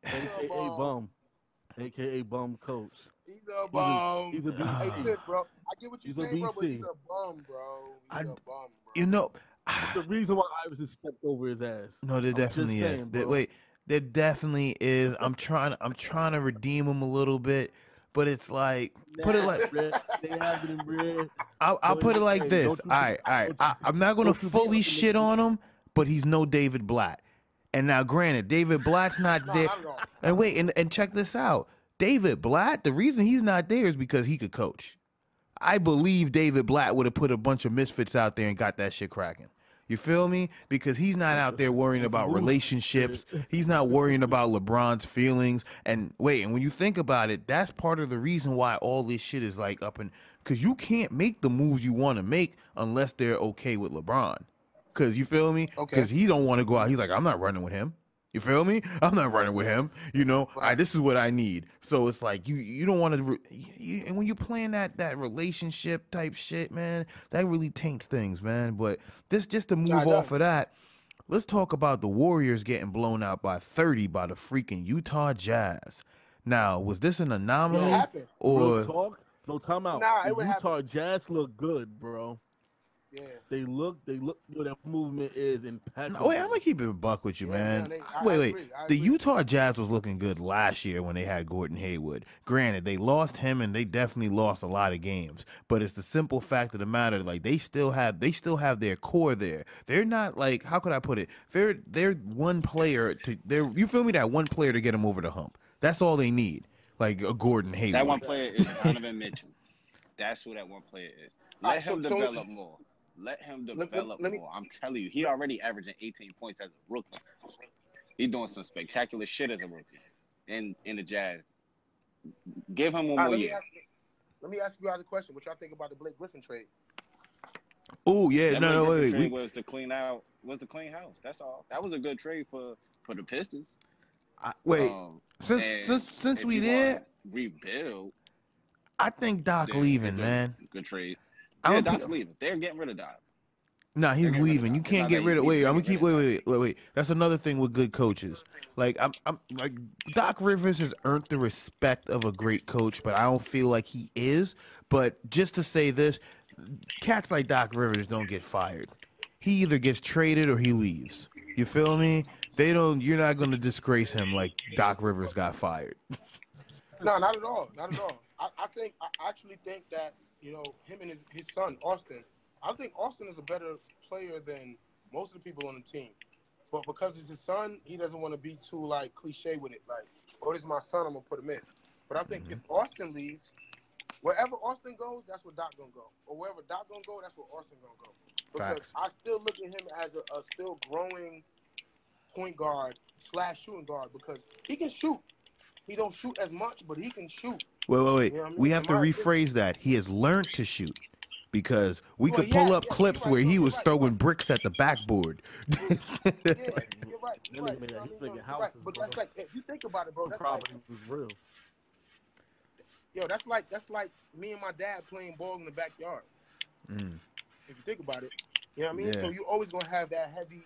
AKA bum. AKA bum coach. He's a bum. He's a Hey, beastie. Fit, bro. I get what you're saying, bro, but he's a bum, bro. He's I- a bum, bro. You know, The reason why Iverson stepped over his ass. no, there I'm definitely is. saying, There- bro. wait, there definitely is. I'm trying I'm trying to redeem him a little bit, but it's like put it like Red, they have it in red. I'll, I'll put it like this. All right, all right. I, I'm not gonna don't you be fully shit on him, but he's no David Blatt. And now, granted, David Blatt's not there. not at all. And wait, and, and check this out. David Blatt, the reason he's not there is because he could coach. I believe David Blatt would have put a bunch of misfits out there and got that shit cracking. You feel me? Because he's not out there worrying about relationships. He's not worrying about LeBron's feelings. And wait, and when you think about it, that's part of the reason why all this shit is like up and because you can't make the moves you want to make unless they're okay with LeBron. Cause you feel me? Okay. Because he don't want to go out. He's like, I'm not running with him. You feel me? I'm not running with him. You know, All right, this is what I need. So it's like you you don't want to. Re- you, and when you playing that that relationship type shit, man, that really taints things, man. But this just to move Nah, off of that. Let's talk about the Warriors getting blown out by 30 by the freaking Utah Jazz. Now, was this an anomaly happened. or Real talk. No time out. Nah, it the would Utah Jazz look good, bro. Yeah. They look. They look. Yo, that movement is impeccable. No, wait, I'm gonna keep it a buck with you, Yeah, man. no, they- I- wait, I wait. agree, the agree. Utah Jazz was looking good last year when they had Gordon Hayward. Granted, they lost him and they definitely lost a lot of games. But it's the simple fact of the matter, like they still have they still have their core there. They're not like how could I put it? They're they're one player to they're you feel me? That one player to get them over the hump. That's all they need. Like a Gordon Hayward. That one player is Donovan Mitchell. That's who that one player is. Let Alright, so- him so- develop more. Let him Let- let- develop let me- more. I'm telling you, he already averaging 18 points as a rookie. He doing some spectacular shit as a rookie in in the Jazz. Give him one All right, more let, me year. ask, let me ask you guys a question. What y'all think about the Blake Griffin trade? Oh yeah, That no, no, Blake wait, wait. was to clean out was to clean house. That's all. That was a good trade for for the Pistons. I, wait. Um, since and since since we did rebuild. I think Doc leaving, man. Good trade. I Yeah, don't Doc's thi- leaving. They're getting rid of Doc. Nah, he's They're getting rid of leaving. You can't get rid of. he's Wait, I'm gonna keep. rid Wait, wait, wait, wait. That's another thing with good coaches. Like I'm, I'm like Doc Rivers has earned the respect of a great coach, but I don't feel like he is. But just to say this, cats like Doc Rivers don't get fired. He either gets traded or he leaves. You feel me? They don't. You're not gonna disgrace him like Doc Rivers got fired. No, not at all. Not at all. I, I think I actually think that you know him and his, his son Austin. I think Austin is a better player than most of the people on the team. But because it's his son, he doesn't want to be too like cliche with it. Like, oh, this is my son, I'm gonna put him in. But I think mm-hmm. if Austin leaves, wherever Austin goes, that's where Doc gonna go. Or wherever Doc gonna go, that's where Austin gonna go. Because Facts. I still look at him as a, a still growing point guard slash shooting guard because he can shoot. He don't shoot as much, but he can shoot. Wait, wait, wait. You know I mean? We have to rephrase that. He has learned to shoot because we Well, could pull yeah, up yeah, clips right, where he was right, throwing right. bricks at the backboard. Yeah, you're right. You're That right. You know that- what he's I mean? houses, right. But that's like if you think about it, bro. The That's like was real. yo. That's like that's like me and my dad playing ball in the backyard. Mm. If you think about it, you know what I mean. Yeah. So you always gonna have that heavy,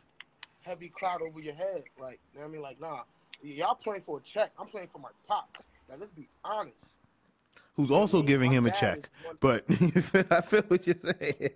heavy cloud over your head. Like you know what I mean. Like nah, y'all playing for a check. I'm playing for my pops. Now let's be honest. Who's You know what I also giving him a check. But I feel what you're saying.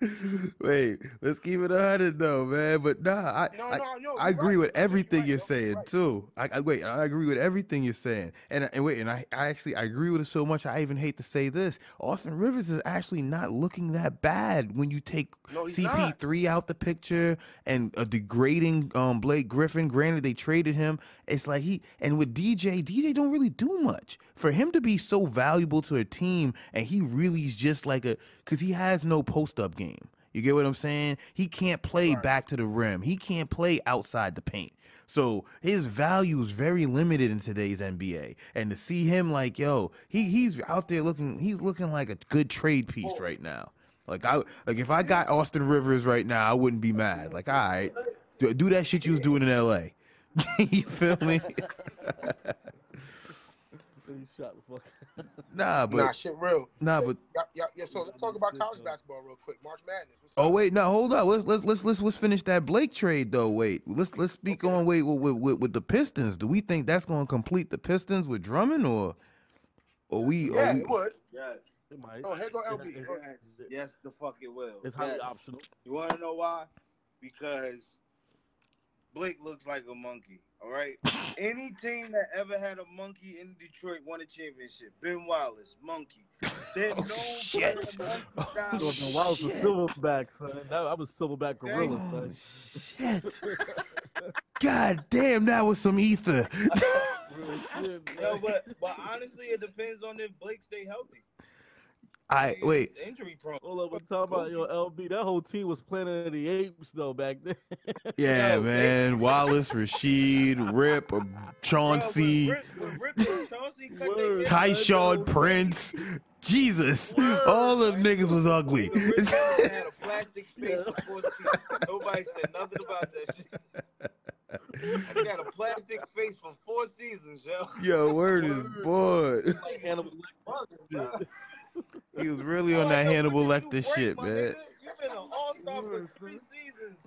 Wait, let's keep it a hundred though, man. But nah, I, No, I, no, no. I agree right. with You're everything right, you're yo, saying right. too. I, I wait, I agree with everything you're saying, and and wait, and I, I actually I agree with it so much. I even hate to say this: Austin Rivers is actually not looking that bad when you take No, CP3 out the picture and a degrading um Blake Griffin. Granted, they traded him. It's like he and with DJ, DJ don't really do much for him to be so valuable to a team, and he really is just like a because he has no post up game. You get what I'm saying? He can't play back to the rim. He can't play outside the paint. So his value is very limited in today's NBA. And to see him like, yo, he he's out there looking he's looking like a good trade piece right now. Like I like if I got Austin Rivers right now, I wouldn't be mad. Like, all right, do, do that shit you was doing in LA. you feel me? He shot the fuck. nah, but Nah, shit, real. nah, but Yeah, yeah, yeah. So let's talk about college basketball real quick. March Madness. What's Oh wait, no, hold up. Let's let's let's let's let's finish that Blake trade though. Wait, let's let's speak Okay. on wait with, with with the Pistons. Do we think that's going to complete the Pistons with Drummond or or we? Or Yeah, we it would. Yes. It might. Oh, here go LB. Yes, yes, the fuck it will. It's highly Yes. optional. You want to know why? Because Blake looks like a monkey. All right. Any team that ever had a monkey in Detroit won a championship. Ben Wallace, monkey. They're Oh, known shit. their monkey Oh, style. So shit. was a silverback, son, that, I was silverback gorilla, Oh, son. shit! God damn, that was some ether. No, but but honestly, it depends on if Blake stay healthy. I He's wait. Injury prone. Hold up, we talking about your LB. That whole team was Planet of the Apes though back then. Yeah, Yo, man. Wallace, Rasheed, Rip, uh, Chauncey, Bro, when Rip, when Chauncey cut their Word. hair, Tayshaun Prince. Jesus, all them niggas was ugly. Rip had a plastic face for four. Nobody said nothing about that shit. He had a plastic face for four seasons, yo. Yo, word is boy. Like Hannibal Lecter. He was really on that Hannibal Lecter shit, man. You've been an all-star for three seasons.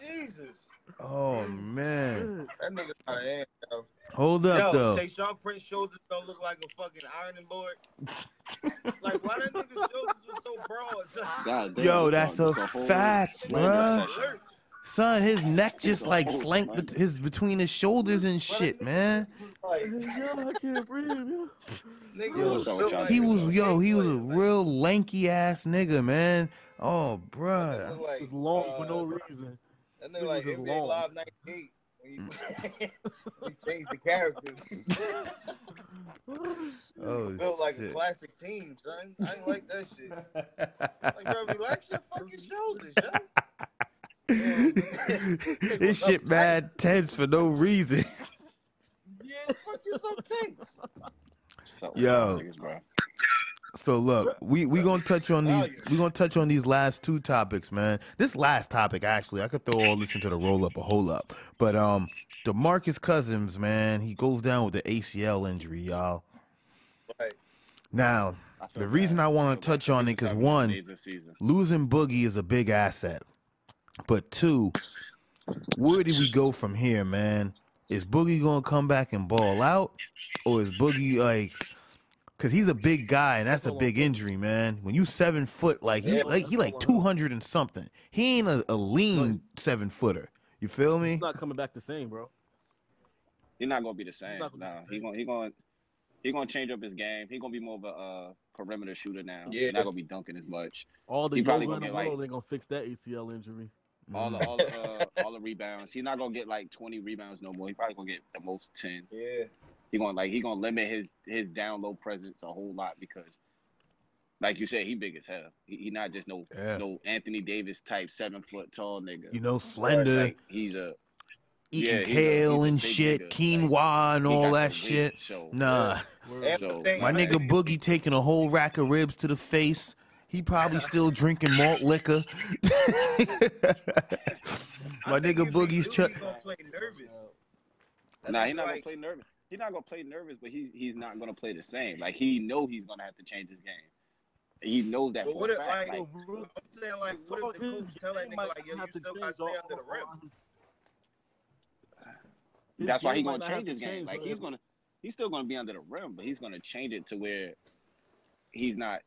Jesus. Oh man. That nigga's out of hand, yo. Hold up Yo, though. Tayshaun Prince shoulders don't look like a fucking ironing board. like, why that nigga's shoulders was so broad? God Yo, that's a- a it's fact, slander bruh. session. Alert. Son, his neck just like whole slanked slander. his between his shoulders and shit, man. Yo, I can't breathe, yo. nigga Yo, was so built what y'all like He was yo, he was a real lanky ass nigga, man. Oh, that bruh. nigga like, It's long for uh, no reason. That Nigga nigga like was just NBA long. Live 98 when you, when you changed the characters. Oh Built like Shit. classic team, son. I ain't like that shit. Like, bro, relax your fucking shoulders, yo. this shit mad tense for no reason. Yeah, fuck you so tense. So, Yo. So look, we we gonna touch on these. We gonna touch on these last two topics, man. This last topic, actually, I could throw all this into the roll up, a whole up. But um, DeMarcus Cousins, man, he goes down with the ACL injury, y'all. Right. Now, the reason bad. I want to touch on it because one, season. losing Boogie is a big asset. But two, where do we go from here, man? Is Boogie gonna come back and ball out, or is Boogie like? Cause he's a big guy and that's a big injury, man. When you seven foot, like he like he like all I two know. hundred and something. He ain't a, a lean seven footer. You feel me? He's not coming back the same, bro. He's not gonna be the same. not gonna Nah, the he gonna he gonna he gonna change up his game. He gonna be more of a uh, perimeter shooter now. Yeah. He's not gonna be dunking as much. All the He probably in gonna the get, world, like- they gonna fix that ACL injury. All Mm. the all the uh, all the rebounds. He's not gonna get like twenty rebounds no more. He probably gonna get the most ten. Yeah. He gonna like he gonna limit his his down low presence a whole lot because, like you said, he big as hell. He, he not just no Yeah. no Anthony Davis type seven foot tall nigga. You know, slender, Like, he's a eating yeah, he's a- kale he's and shit, nigga. quinoa and all that shit. weight, So Nah, So, my nigga Boogie taking a whole rack of ribs to the face. He probably still drinking malt liquor. my nigga Boogie's do, chuck. gonna play nervous. Nah, he's not gonna play nervous. He's not gonna play nervous, but he's he's not gonna play the same. Like he know he's gonna have to change his game. He knows that But what if, fact. like, Like, I'm saying, like, what if the coach tell that nigga, like, yo, you still gotta stay under the rim? that's why he's gonna change his game. Like he's gonna he's still gonna be under the rim, but he's gonna change it to where he's not.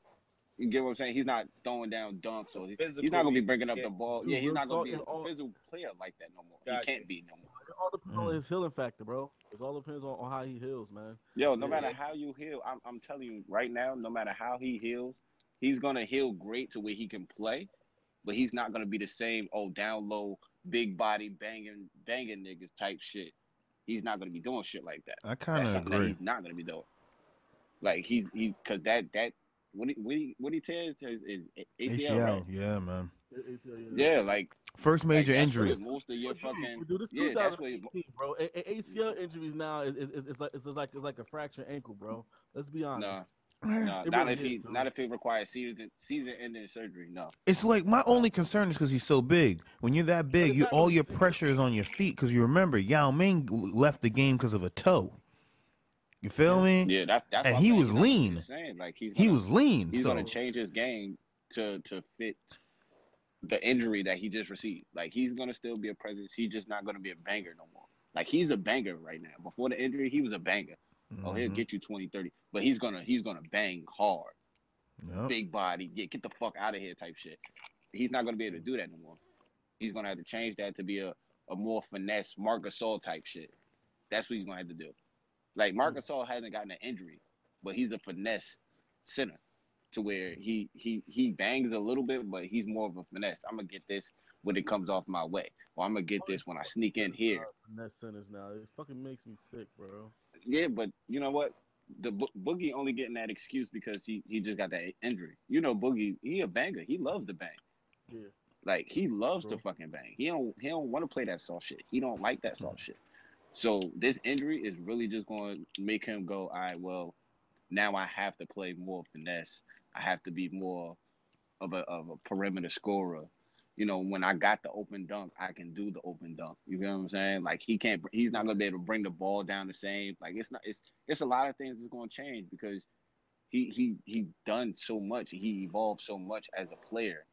You get what I'm saying? He's not throwing down dunks, or he- he's not gonna be bringing up the ball. Dude, Yeah, he's not gonna be a talk, all- physical player like that no more. Gotcha. He can't be no more. It all depends on Mm. his healing factor, bro. It all depends on, on how he heals, man. Yo, no Yeah. matter how you heal, I'm, I'm telling you right now, no matter how he heals, he's gonna heal great to where he can play, but he's not gonna be the same. Oh, down low, big body, banging, banging niggas type shit. He's not gonna be doing shit like that. I kind of something that agree. he's not gonna be doing. Like he's he, cause that that what he what he what he tells is, is ACL, ACL, right? yeah, man. Yeah, like First major that's where injury. Most of your fucking dude, this yeah, that's where 2018, bro. A- A- ACL injuries now is, is, is, is like it's like it's like a fractured ankle, bro. Let's be honest. no, no, It not really if he is, not if it requires season season ending surgery. No. It's like my only concern is because he's so big. When you're that big, you all your pressure is on your feet. Because you remember, Yao Ming left the game because of a toe. You feel me? Yeah, that's that's. And he was He's not gonna be lean. Same. Like he's He gonna- was lean. He's so gonna change his game to to fit the injury that he just received. Like he's gonna still be a presence. He's just not gonna be a banger no more. Like he's a banger right now. Before the injury, he was a banger. Oh, he'll Mhm. get you 20, 30. But he's gonna he's gonna bang hard. Yep. Big body, get get the fuck out of here type shit. He's not gonna be able to do that no more. He's gonna have to change that to be a, a more finesse Marc Gasol type shit. That's what he's gonna have to do. Like hmm. Marc Gasol hasn't gotten an injury, but he's a finesse center to where he he he bangs a little bit, but he's more of a finesse. I'm gonna get this when it comes off my way, or I'm gonna get this when I sneak in here. Net centers now. It fucking makes me sick, bro. Yeah, but you know what? The Bo- Boogie only getting that excuse because he he just got that injury. You know, Boogie, he a banger. He loves to bang. Yeah. Like he loves to fucking bang. He don't he don't want to play that soft shit. He don't like that hmm. soft shit. So this injury is really just going to make him go, all right, well, now I have to play more finesse. I have to be more of a of a perimeter scorer. You know, when I got the open dunk, I can do the open dunk. You know what I'm saying? Like he can't, he's not gonna be able to bring the ball down the same. Like it's not, it's it's a lot of things that's gonna change because he he he done so much. He evolved so much as a player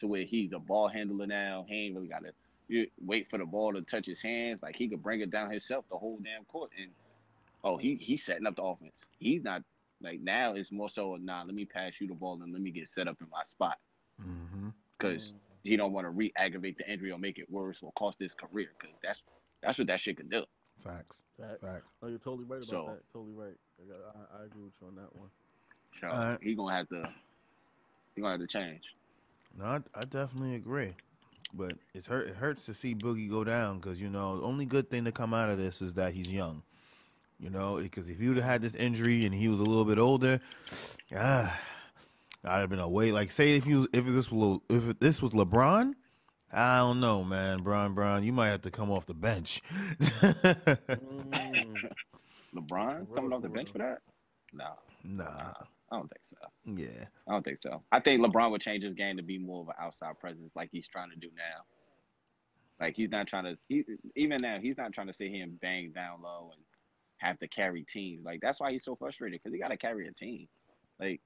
to where he's a ball handler now. He ain't really got to you wait for the ball to touch his hands. Like he could bring it down himself the whole damn court. And oh, he he's setting up the offense. He's not like now. It's more so nah. Let me pass you the ball and let me get set up in my spot Mhm. because he don't want to re-aggravate the injury or make it worse or cost his career. Because that's that's what that shit can do. Facts. Facts. Facts. No, you're totally right about So- that. Totally right. I, I, I agree with you on that one. So Alright. he gonna have to he gonna have to change. No, I, I definitely agree. But it's hurt. It hurts to see Boogie go down because you know the only good thing to come out of this is that he's young. You know, because if he would have had this injury and he was a little bit older, ah, I'd have been away. Like, say if you if this was if this was LeBron, I don't know, man. Bron, Bron, you might have to come off the bench. Mm. LeBron coming off the bench for that? No, nah, I don't think so. yeah, I don't think so. I think LeBron would change his game to be more of an outside presence, like he's trying to do now. Like he's not trying to. He, even now, he's not trying to sit here and bang down low and have to carry teams. Like that's why he's so frustrated because he got to carry a team. Like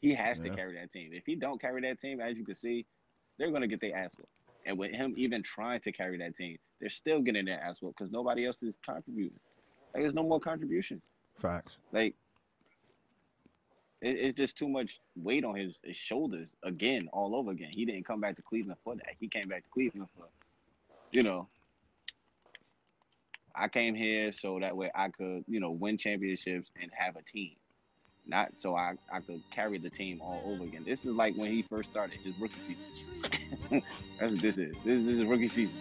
he has Yeah. to carry that team. If he don't carry that team, as you can see, they're gonna get their ass whooped. And with him even trying to carry that team, they're still getting their ass whooped because nobody else is contributing. Like there's no more contributions. facts. Like it, it's just too much weight on his, his shoulders again, all over again. He didn't come back to Cleveland for that. He came back to Cleveland for, you know, I came here so that way I could, you know, win championships and have a team. Not so I, I could carry the team all over again. This is like when he first started his rookie season. That's what this is. This, this is rookie season.